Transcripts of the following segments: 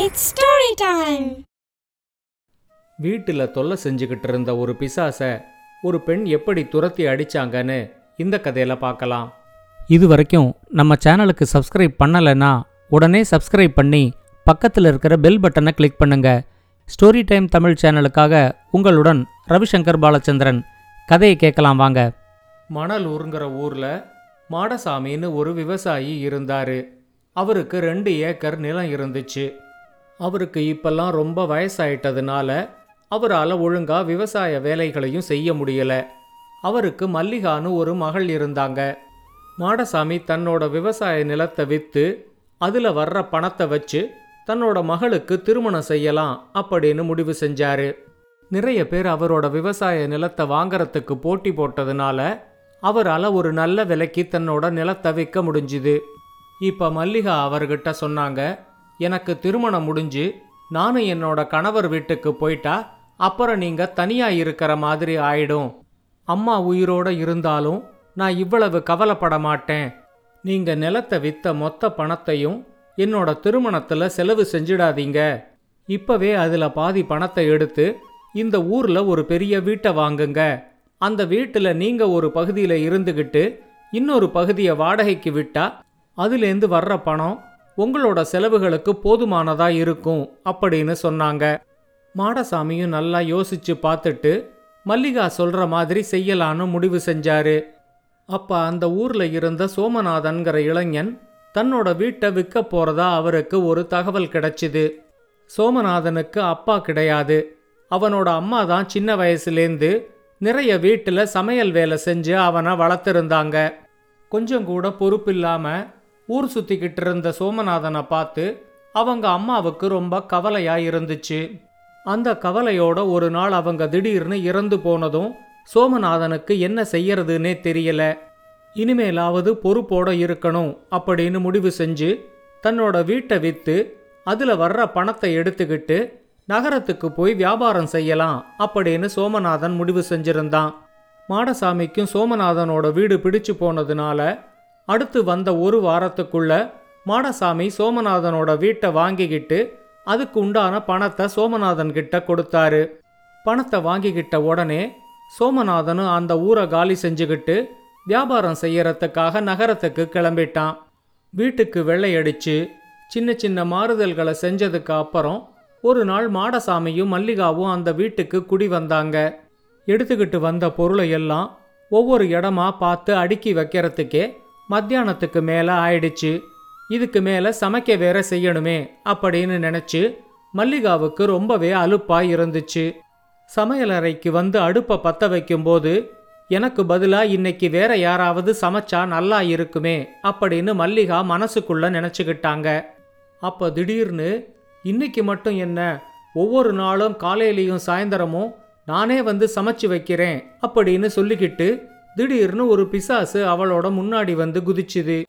It's story time வீட்டில் தொல்லை செஞ்சுக்கிட்டு இருந்த ஒரு பிசாசை ஒரு பெண் எப்படி துரத்தி அடிச்சாங்கன்னு இந்த கதையில் பார்க்கலாம். இது வரைக்கும் நம்ம சேனலுக்கு சப்ஸ்கிரைப் பண்ணலைன்னா உடனே சப்ஸ்கிரைப் பண்ணி பக்கத்தில் இருக்கிற பெல் பட்டனை கிளிக் பண்ணுங்க. ஸ்டோரி டைம் தமிழ் சேனலுக்காக உங்களுடன் ரவிசங்கர் பாலச்சந்திரன். கதையை கேட்கலாம் வாங்க. மணலூருங்கிற ஊரில் மாடசாமின்னு ஒரு விவசாயி இருந்தார். அவருக்கு ரெண்டு ஏக்கர் நிலம் இருந்துச்சு. அவருக்கு இப்பெல்லாம் ரொம்ப வயசாயிட்டதுனால அவரால் ஒழுங்கா விவசாய வேலைகளையும் செய்ய முடியல. அவருக்கு மல்லிகான்னு ஒரு மகள் இருந்தாங்க. மாடசாமி தன்னோட விவசாய நிலத்தை விற்று அதில் வர்ற பணத்தை வச்சு தன்னோட மகளுக்கு திருமணம் செய்யலாம் அப்படின்னு முடிவு செஞ்சார். நிறைய பேர் அவரோட விவசாய நிலத்தை வாங்கறதுக்கு போட்டி போட்டதுனால அவரால் ஒரு நல்ல விலைக்கு தன்னோட நிலத்தை விற்க முடிஞ்சுது. இப்போ மல்லிகா அவர்கிட்ட சொன்னாங்க எனக்கு திருமணம் முடிஞ்சு நானும் என்னோட கணவர் வீட்டுக்கு போயிட்டா அப்புறம் நீங்க தனியா இருக்கிற மாதிரி ஆயிடும். அம்மா உயிரோட இருந்தாலும் நான் இவ்வளவு கவலைப்பட மாட்டேன். நீங்க நிலத்தை வித்த மொத்த பணத்தையும் என்னோட திருமணத்துல செலவு செஞ்சிடாதீங்க. இப்பவே அதுல பாதி பணத்தை எடுத்து இந்த ஊர்ல ஒரு பெரிய வீட்டை வாங்குங்க. அந்த வீட்டுல நீங்க ஒரு பகுதியில இருந்துகிட்டு இன்னொரு பகுதியை வாடகைக்கு விட்டா அதுலேருந்து வர்ற பணம் உங்களோட செலவுகளுக்கு போதுமானதா இருக்கும் அப்படின்னு சொன்னாங்க. மாடசாமியும் நல்லா யோசிச்சு பார்த்துட்டு மல்லிகா சொல்ற மாதிரி செய்யலான்னு முடிவு செஞ்சாரு. அப்ப அந்த ஊர்ல இருந்த சோமநாதன்கிற இளைஞன் தன்னோட வீட்டை விற்க போறதா அவருக்கு ஒரு தகவல் கிடைச்சிது. சோமநாதனுக்கு அப்பா கிடையாது. அவனோட அம்மா தான் சின்ன வயசுலேருந்து நிறைய வீட்டில் சமையல் வேலை செஞ்சு அவனை வளர்த்துருந்தாங்க. கொஞ்சம் கூட பொறுப்பில்லாமல் ஊர் சுத்திக்கிட்டு இருந்த சோமநாதனை பார்த்து அவங்க அம்மாவுக்கு ரொம்ப கவலையா இருந்துச்சு. அந்த கவலையோட ஒரு நாள் அவங்க திடீர்னு இறந்து போனதும் சோமநாதனுக்கு என்ன செய்யறதுன்னே தெரியல. இனிமேலாவது பொறுப்போட இருக்கணும் அப்படின்னு முடிவு செஞ்சு தன்னோட வீட்டை விற்று அதில் வர்ற பணத்தை எடுத்துக்கிட்டு நகரத்துக்கு போய் வியாபாரம் செய்யலாம் அப்படின்னு சோமநாதன் முடிவு செஞ்சிருந்தான். மாடசாமிக்கும் சோமநாதனோட வீடு பிடிச்சு போனதுனால அடுத்து வந்த ஒரு வாரத்துக்குள்ள மாடசாமி சோமநாதனோட வீட்டை வாங்கிக்கிட்டு அதுக்கு உண்டான பணத்தை சோமநாதன் கிட்ட கொடுத்தாரு. பணத்தை வாங்கிக்கிட்ட உடனே சோமநாதனும் அந்த ஊரை காலி செஞ்சுக்கிட்டு வியாபாரம் செய்யறதுக்காக நகரத்துக்கு கிளம்பிட்டான். வீட்டுக்கு வெள்ளையடிச்சு சின்ன சின்ன மாறுதல்களை செஞ்சதுக்கு அப்புறம் ஒரு நாள் மாடசாமியும் மல்லிகாவும் அந்த வீட்டுக்கு குடி வந்தாங்க. எடுத்துக்கிட்டு வந்த பொருளை எல்லாம் ஒவ்வொரு இடமா பார்த்து அடுக்கி வைக்கிறதுக்கே மத்தியானத்துக்கு மேலே ஆயிடுச்சு. இதுக்கு மேலே சமைக்க வேற செய்யணுமே அப்படின்னு நினச்சி மல்லிகாவுக்கு ரொம்பவே அலுப்பாக இருந்துச்சு. சமையலறைக்கு வந்து அடுப்பை பற்ற வைக்கும்போது எனக்கு பதிலாக இன்னைக்கு வேற யாராவது சமைச்சா நல்லா இருக்குமே அப்படின்னு மல்லிகா மனசுக்குள்ள நினச்சிக்கிட்டாங்க. அப்போ திடீர்னு இன்னைக்கு மட்டும் என்ன ஒவ்வொரு நாளும் காலையிலையும் சாயந்தரமும் நானே வந்து சமைச்சு வைக்கிறேன் அப்படின்னு சொல்லிக்கிட்டு திடீர்னு ஒரு பிசாசு அவளோட முன்னாடி வந்து குதிச்சுது.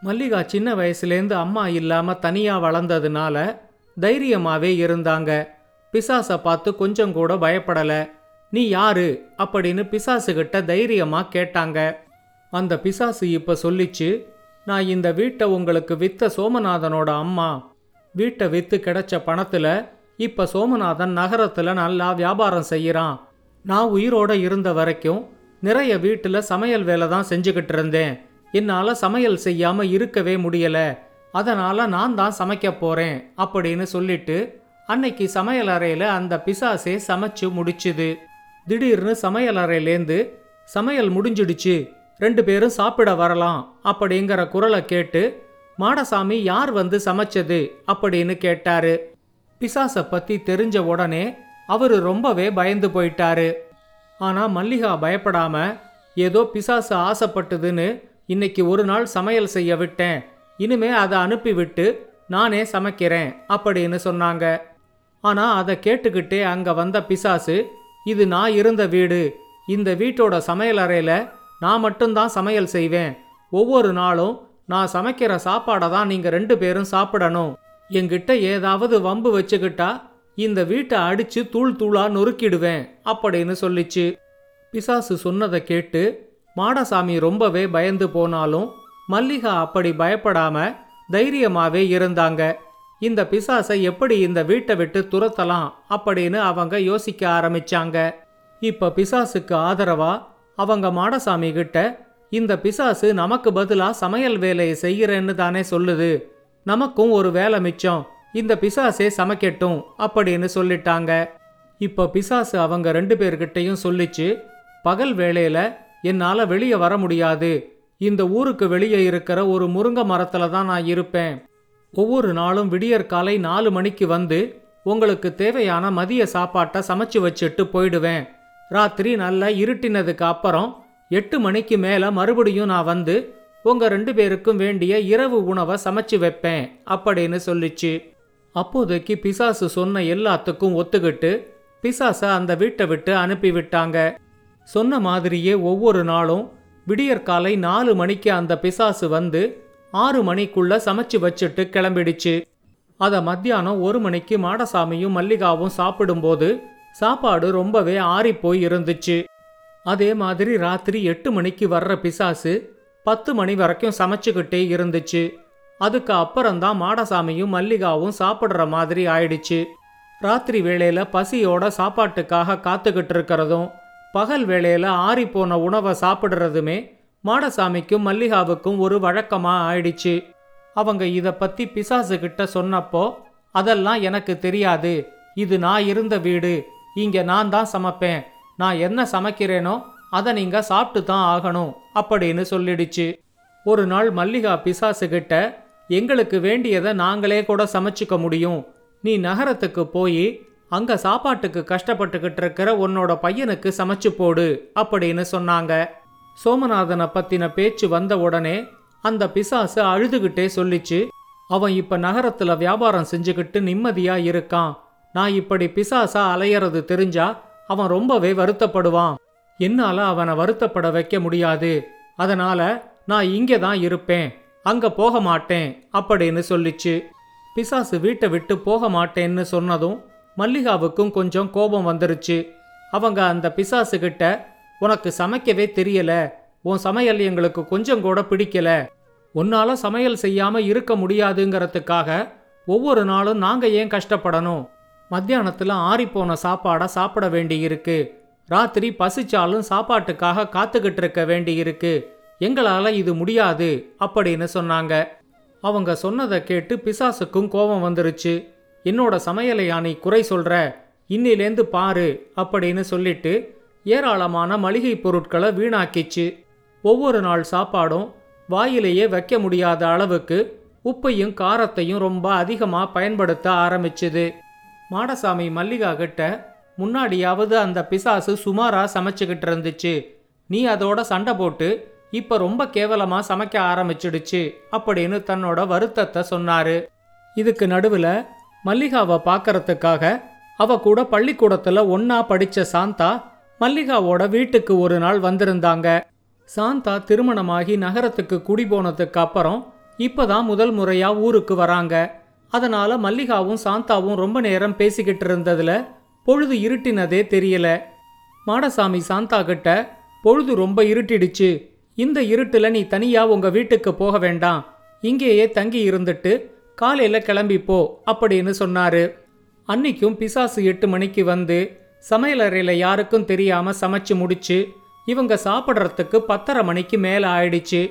மல்லிகா சின்ன வயசுலேருந்து அம்மா இல்லாம தனியா வளர்ந்ததுனால தைரியமாவே இருந்தாங்க. பிசாசை பார்த்து கொஞ்சம் கூட பயப்படல. நீ யாரு? அப்படின்னு பிசாசுகிட்ட தைரியமா கேட்டாங்க. அந்த பிசாசு இப்ப சொல்லிச்சு நான் இந்த வீட்டை உங்களுக்கு வித்த சோமநாதனோட அம்மா. வீட்டை வித்து கிடைச்ச பணத்துல இப்ப சோமநாதன் நகரத்துல நல்லா வியாபாரம் செய்யறான். நான் உயிரோட இருந்த வரைக்கும் நிறைய வீட்டில் சமையல் வேலை தான் செஞ்சுக்கிட்டு இருந்தேன். என்னால் சமையல் செய்யாமல் இருக்கவே முடியல. அதனால் நான் தான் சமைக்க போகிறேன் அப்படின்னு சொல்லிட்டு அன்னைக்கு சமையல் அறையில் அந்த பிசாசே சமைச்சு முடிச்சுது. திடீர்னு சமையல் அறையிலேருந்து சமையல் முடிஞ்சிடுச்சு ரெண்டு பேரும் சாப்பிட வரலாம் அப்படிங்கிற குரலை கேட்டு மாடசாமி யார் வந்து சமைச்சது? அப்படின்னு கேட்டாரு. பிசாசை பற்றி தெரிஞ்ச உடனே அவர் ரொம்பவே பயந்து போயிட்டாரு. ஆனால் மல்லிகா பயப்படாமல் ஏதோ பிசாசு ஆசைப்பட்டதுன்னு இன்னைக்கு ஒரு நாள் சமையல் செய்ய விட்டேன். இனிமே அதை அனுப்பிவிட்டு நானே சமைக்கிறேன் அப்படின்னு சொன்னாங்க. ஆனால் அதை கேட்டுக்கிட்டே அங்கே வந்த பிசாசு இது நான் இருந்த வீடு. இந்த வீட்டோட சமையல் அறையில் நான் மட்டும்தான் சமையல் செய்வேன். ஒவ்வொரு நாளும் நான் சமைக்கிற சாப்பாடை தான் நீங்கள் ரெண்டு பேரும் சாப்பிடணும். என்கிட்ட ஏதாவது வம்பு வச்சுக்கிட்டா இந்த வீட்டை அடிச்சு தூள் தூளா நொறுக்கிடுவேன் அப்படின்னு சொல்லிச்சு. பிசாசு சொன்னதை கேட்டு மாடசாமி ரொம்பவே பயந்து போனாலும் மல்லிகா அப்படி பயப்படாம தைரியமாவே இருந்தாங்க. இந்த பிசாசை எப்படி இந்த வீட்டை விட்டு துரத்தலாம் அப்படின்னு அவங்க யோசிக்க ஆரம்பிச்சாங்க. இப்ப பிசாசுக்கு ஆதரவா அவங்க மாடசாமி கிட்ட இந்த பிசாசு நமக்கு பதிலா சமையல் வேலையை செய்கிறேன்னு தானே சொல்லுது. நமக்கும் ஒரு வேலை மிச்சம். இந்த பிசாசே சமைக்கட்டும் அப்படின்னு சொல்லிட்டாங்க. இப்போ பிசாசு அவங்க ரெண்டு பேர்கிட்டயும் சொல்லிச்சு பகல் வேளையில என்னால் வெளியே வர முடியாது. இந்த ஊருக்கு வெளியே இருக்கிற ஒரு முருங்கை மரத்தில் தான் நான் இருப்பேன். ஒவ்வொரு நாளும் விடியற் காலை நாலு மணிக்கு வந்து உங்களுக்கு தேவையான மதிய சாப்பாட்டை சமைச்சு வச்சுட்டு போயிடுவேன். ராத்திரி நல்லா இருட்டினதுக்கு அப்புறம் எட்டு மணிக்கு மேலே மறுபடியும் நான் வந்து உங்கள் ரெண்டு பேருக்கும் வேண்டிய இரவு உணவை சமைச்சு வைப்பேன் அப்படின்னு சொல்லிச்சு. அப்போதைக்கு பிசாசு சொன்ன எல்லாத்துக்கும் ஒத்துக்கிட்டு பிசாசை அந்த வீட்டை விட்டு அனுப்பி விட்டாங்க சொன்ன மாதிரியே ஒவ்வொரு நாளும் விடியற்காலை நாலு மணிக்கு அந்த பிசாசு வந்து ஆறு மணிக்குள்ள சமைச்சு வச்சுட்டு கிளம்பிடுச்சு. அத மத்தியானம் ஒரு மணிக்கு மாடசாமியும் மல்லிகாவும் சாப்பிடும்போது சாப்பாடு ரொம்பவே ஆறிப்போய் இருந்துச்சு. அதே மாதிரி ராத்திரி எட்டு மணிக்கு வர்ற பிசாசு பத்து மணி வரைக்கும் சமைச்சுக்கிட்டே இருந்துச்சு. அதுக்கு அப்புறம்தான் மாடசாமியும் மல்லிகாவும் சாப்பிடுற மாதிரி ஆயிடுச்சு. ராத்திரி வேளையில பசியோட சாப்பாட்டுக்காக காத்துக்கிட்டு இருக்கிறதும் பகல் வேளையில ஆறிப்போன உணவை சாப்பிடுறதுமே மாடசாமிக்கும் மல்லிகாவுக்கும் ஒரு வழக்கமா ஆயிடுச்சு. அவங்க இதை பத்தி பிசாசு கிட்ட சொன்னப்போ அதெல்லாம் எனக்கு தெரியாது. இது நான் இருந்த வீடு. இங்க நான் தான் சமைப்பேன். நான் என்ன சமைக்கிறேனோ அதை நீங்க சாப்பிட்டு தான் ஆகணும். அப்படின்னு சொல்லிடுச்சு. ஒரு நாள் மல்லிகா பிசாசு கிட்ட எங்களுக்கு வேண்டியதை நாங்களே கூட சமைச்சிக்க முடியும். நீ நகரத்துக்கு போய் அங்க சாப்பாட்டுக்கு கஷ்டப்பட்டுக்கிட்டு இருக்கிற உன்னோட பையனுக்கு சமைச்சு போடு அப்படின்னு சொன்னாங்க. சோமநாதனை பத்தின பேச்சு வந்த உடனே அந்த பிசாசு அழுதுகிட்டே சொல்லிச்சு அவன் இப்ப நகரத்துல வியாபாரம் செஞ்சுக்கிட்டு நிம்மதியா இருக்கான். நான் இப்படி பிசாசா அலையறது தெரிஞ்சா அவன் ரொம்பவே வருத்தப்படுவான். என்னால அவனை வருத்தப்பட வைக்க முடியாது. அதனால நான் இங்கே தான் இருப்பேன். அங்க போக மாட்டேன் அப்படின்னு சொல்லிச்சு. பிசாசு வீட்டை விட்டு போக மாட்டேன்னு சொன்னதும் மல்லிகாவுக்கும் கொஞ்சம் கோபம் வந்துருச்சு. அவங்க அந்த பிசாசு கிட்ட உனக்கு சமைக்கவே தெரியல. உன் சமையல் எங்களுக்கு கொஞ்சம் கூட பிடிக்கல. உன்னால சமையல் செய்யாம இருக்க முடியாதுங்கிறதுக்காக ஒவ்வொரு நாளும் நாங்க ஏன் கஷ்டப்படணும்? மத்தியானத்துல ஆறிப்போன சாப்பாடை சாப்பிட வேண்டியிருக்கு. ராத்திரி பசிச்சாலும் சாப்பாட்டுக்காக காத்துக்கிட்டு இருக்க வேண்டியிருக்கு. எங்களால இது முடியாது அப்படின்னு சொன்னாங்க. அவங்க சொன்னதை கேட்டு பிசாசுக்கும் கோபம் வந்துருச்சு. என்னோட சமையலையா நீ குறை சொல்ற இன்னிலேந்து பாரு அப்படின்னு சொல்லிட்டு ஏராளமான மளிகை பொருட்களை வீணாக்கிச்சு. ஒவ்வொரு நாள் சாப்பாடும் வாயிலேயே வைக்க முடியாத அளவுக்கு உப்பையும் காரத்தையும் ரொம்ப அதிகமாக பயன்படுத்த ஆரம்பிச்சுது. மாடசாமி மல்லிகா கிட்ட முன்னாடியாவது அந்த பிசாசு சுமாரா சமைச்சுக்கிட்டு இருந்துச்சு. நீ அதோட சண்டை போட்டு இப்போ ரொம்ப கேவலமாக சமைக்க ஆரம்பிச்சிடுச்சு அப்படின்னு தன்னோட வருத்தத்தை சொன்னாரு. இதுக்கு நடுவில் மல்லிகாவை பார்க்கறதுக்காக அவ கூட பள்ளிக்கூடத்தில் ஒன்னா படித்த சாந்தா மல்லிகாவோட வீட்டுக்கு ஒரு நாள் வந்திருந்தாங்க. சாந்தா திருமணமாகி நகரத்துக்கு குடி போனதுக்கு அப்புறம் இப்போதான் முதல் முறையாக ஊருக்கு வராங்க. அதனால மல்லிகாவும் சாந்தாவும் ரொம்ப நேரம் பேசிக்கிட்டு இருந்ததில் பொழுது இருட்டினதே தெரியல. மாடசாமி சாந்தா கிட்ட பொழுது ரொம்ப இருட்டிடுச்சு. இந்த இருட்டுல நீ தனியா உங்க வீட்டுக்கு போக வேண்டாம். இங்கேயே தங்கி இருந்துட்டு காலையில கிளம்பி போ அப்படின்னு சொன்னாரு. அன்னைக்கும் பிசாசு எட்டு மணிக்கு வந்து சமையலறையில் யாருக்கும் தெரியாம சமைச்சு முடிச்சு இவங்க சாப்பிட்றதுக்கு பத்தரை மணிக்கு மேல ஆயிடுச்சு.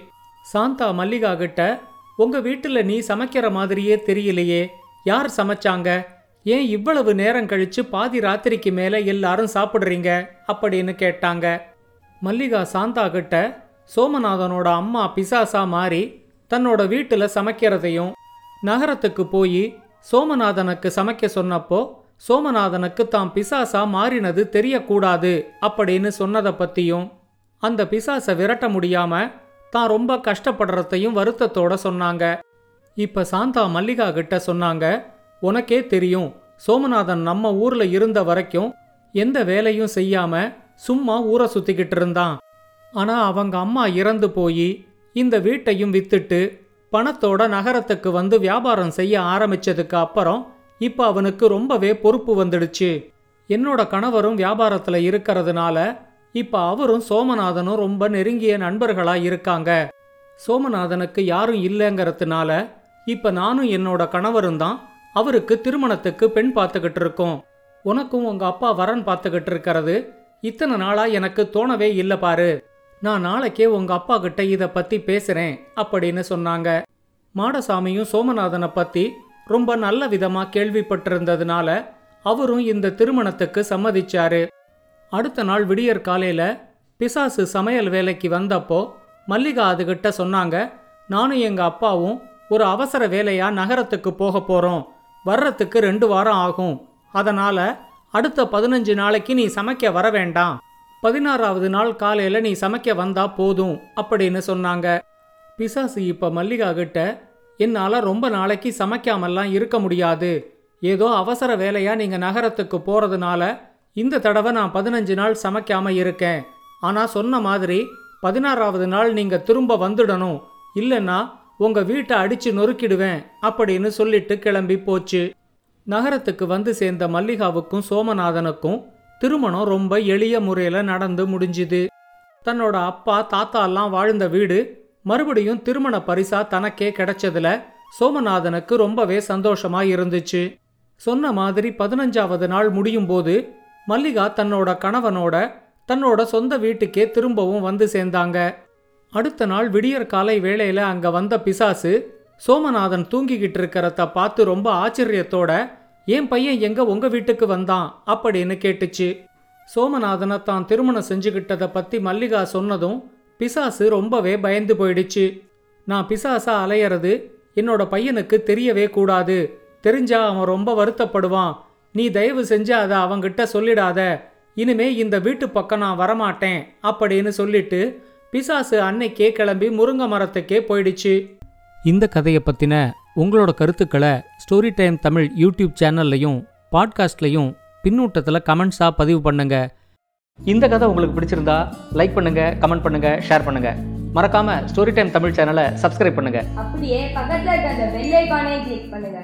சாந்தா மல்லிகா கிட்ட உங்க வீட்டுல நீ சமைக்கிற மாதிரியே தெரியலையே. யார் சமைச்சாங்க? ஏன் இவ்வளவு நேரம் கழிச்சு பாதி ராத்திரிக்கு மேல எல்லாரும் சாப்பிடுறீங்க? அப்படின்னு கேட்டாங்க. மல்லிகா சாந்தா கிட்ட சோமநாதனோட அம்மா பிசாசா மாறி தன்னோட வீட்டுல சமைக்கிறதையும் நகரத்துக்கு போய் சோமநாதனுக்கு சமைக்க சொன்னப்போ சோமநாதனுக்கு தாம் பிசாசா மாறினது தெரியக்கூடாது அப்படின்னு சொன்னதை பத்தியும் அந்த பிசாசை விரட்ட முடியாம தான் ரொம்ப கஷ்டப்படுறதையும் வருத்தத்தோட சொன்னாங்க. இப்ப சாந்தா மல்லிகா கிட்ட சொன்னாங்க உனக்கே தெரியும் சோமநாதன் நம்ம ஊர்ல இருந்த வரைக்கும் எந்த வேலையும் செய்யாம சும்மா ஊரை சுத்திக்கிட்டு இருந்தான். ஆனால் அவங்க அம்மா இறந்து போய் இந்த வீட்டையும் வித்துட்டு பணத்தோட நகரத்துக்கு வந்து வியாபாரம் செய்ய ஆரம்பிச்சதுக்கு அப்புறம் இப்போ அவனுக்கு ரொம்பவே பொறுப்பு வந்துடுச்சு. என்னோட கணவரும் வியாபாரத்தில் இருக்கிறதுனால இப்போ அவரும் சோமநாதனும் ரொம்ப நெருங்கிய நண்பர்களாக இருக்காங்க. சோமநாதனுக்கு யாரும் இல்லைங்கிறதுனால இப்போ நானும் என்னோட கணவரும் தான் அவருக்கு திருமணத்துக்கு பெண் பார்த்துக்கிட்டு இருக்கோம். உனக்கும் உங்கள் அப்பா வரன் பார்த்துக்கிட்டு இருக்கிறது. இத்தனை நாளாக எனக்கு தோணவே இல்லை பாரு. நான் நாளைக்கே உங்க அப்பா கிட்ட இத பத்தி பேசுறேன் அப்படின்னு சொன்னாங்க. மாடசாமியும் சோமநாதனை பத்தி ரொம்ப நல்ல விதமா கேள்விப்பட்டிருந்ததுனால அவரும் இந்த திருமணத்துக்கு சம்மதிச்சாரு. அடுத்த நாள் விடியற் காலையில பிசாசு சமையல் வேலைக்கு வந்தப்போ மல்லிகா அதுகிட்ட சொன்னாங்க நானும் எங்க அப்பாவும் ஒரு அவசர வேலையா நகரத்துக்கு போக போறோம். வர்றதுக்கு ரெண்டு வாரம் ஆகும். அதனால அடுத்த பதினஞ்சு நாளைக்கு நீ சமைக்க வர வேண்டாம். பதினாறாவது நாள் காலையில நீ சமைக்க வந்தா போதும் அப்படின்னு சொன்னாங்க. பிசாசு இப்ப மல்லிகா கிட்ட என்னால ரொம்ப நாளைக்கு சமைக்காமல்லாம் இருக்க முடியாது. ஏதோ அவசர வேலையா நீங்க நகரத்துக்கு போறதுனால இந்த தடவை நான் பதினஞ்சு நாள் சமைக்காம இருக்கேன். ஆனா சொன்ன மாதிரி பதினாறாவது நாள் நீங்க திரும்ப வந்துடணும். இல்லைன்னா உங்க வீட்டை அடிச்சு நொறுக்கிடுவேன் அப்படின்னு சொல்லிட்டு கிளம்பி போச்சு. நகரத்துக்கு வந்து சேர்ந்த மல்லிகாவுக்கும் சோமநாதனுக்கும் திருமணம் ரொம்ப எளிய முறையில் நடந்து முடிஞ்சுது. தன்னோட அப்பா தாத்தா எல்லாம் வாழ்ந்த வீடு மறுபடியும் திருமண பரிசா தனக்கே கிடைச்சதுல சோமநாதனுக்கு ரொம்பவே சந்தோஷமா இருந்துச்சு. சொன்ன மாதிரி பதினஞ்சாவது நாள் முடியும் போது மல்லிகா தன்னோட கணவனோட தன்னோட சொந்த வீட்டுக்கே திரும்பவும் வந்து சேர்ந்தாங்க. அடுத்த நாள் விடியற் காலை வேளையில அங்க வந்த பிசாசு சோமநாதன் தூங்கிக்கிட்டு இருக்கிறத பார்த்து ரொம்ப ஆச்சரியத்தோட என் பையன் எங்க உங்க வீட்டுக்கு வந்தான் அப்படின்னு கேட்டுச்சு. சோமநாதனை தான் திருமணம் செஞ்சுக்கிட்டதை பத்தி மல்லிகா சொன்னதும் பிசாசு ரொம்பவே பயந்து போயிடுச்சு. நான் பிசாசா அலையறது என்னோட பையனுக்கு தெரியவே கூடாது. தெரிஞ்சா அவன் ரொம்ப வருத்தப்படுவான். நீ தயவு செஞ்சு அதை அவங்கிட்ட சொல்லிடாத. இனிமே இந்த வீட்டு பக்கம் நான் வரமாட்டேன் அப்படின்னு சொல்லிட்டு பிசாசு அன்னைக்கே கிளம்பி முருங்கை மரத்துக்கே போயிடுச்சு. இந்த கதையை பற்றின உங்களோட கருத்துக்களை ஸ்டோரி டைம் தமிழ் யூடியூப் சேனல்லையும் பாட்காஸ்ட்லையும் பின்னூட்டத்தில் கமெண்ட்ஸாக பதிவு பண்ணுங்க. இந்த கதை உங்களுக்கு பிடிச்சிருந்தா லைக் பண்ணுங்க கமெண்ட் பண்ணுங்க ஷேர் பண்ணுங்க. மறக்காம ஸ்டோரி டைம் தமிழ் சேனலை சப்ஸ்கிரைப் பண்ணுங்க. அப்படியே பக்கத்துல இருக்க அந்த பெல் ஐகானையும் கிளிக் பண்ணுங்க.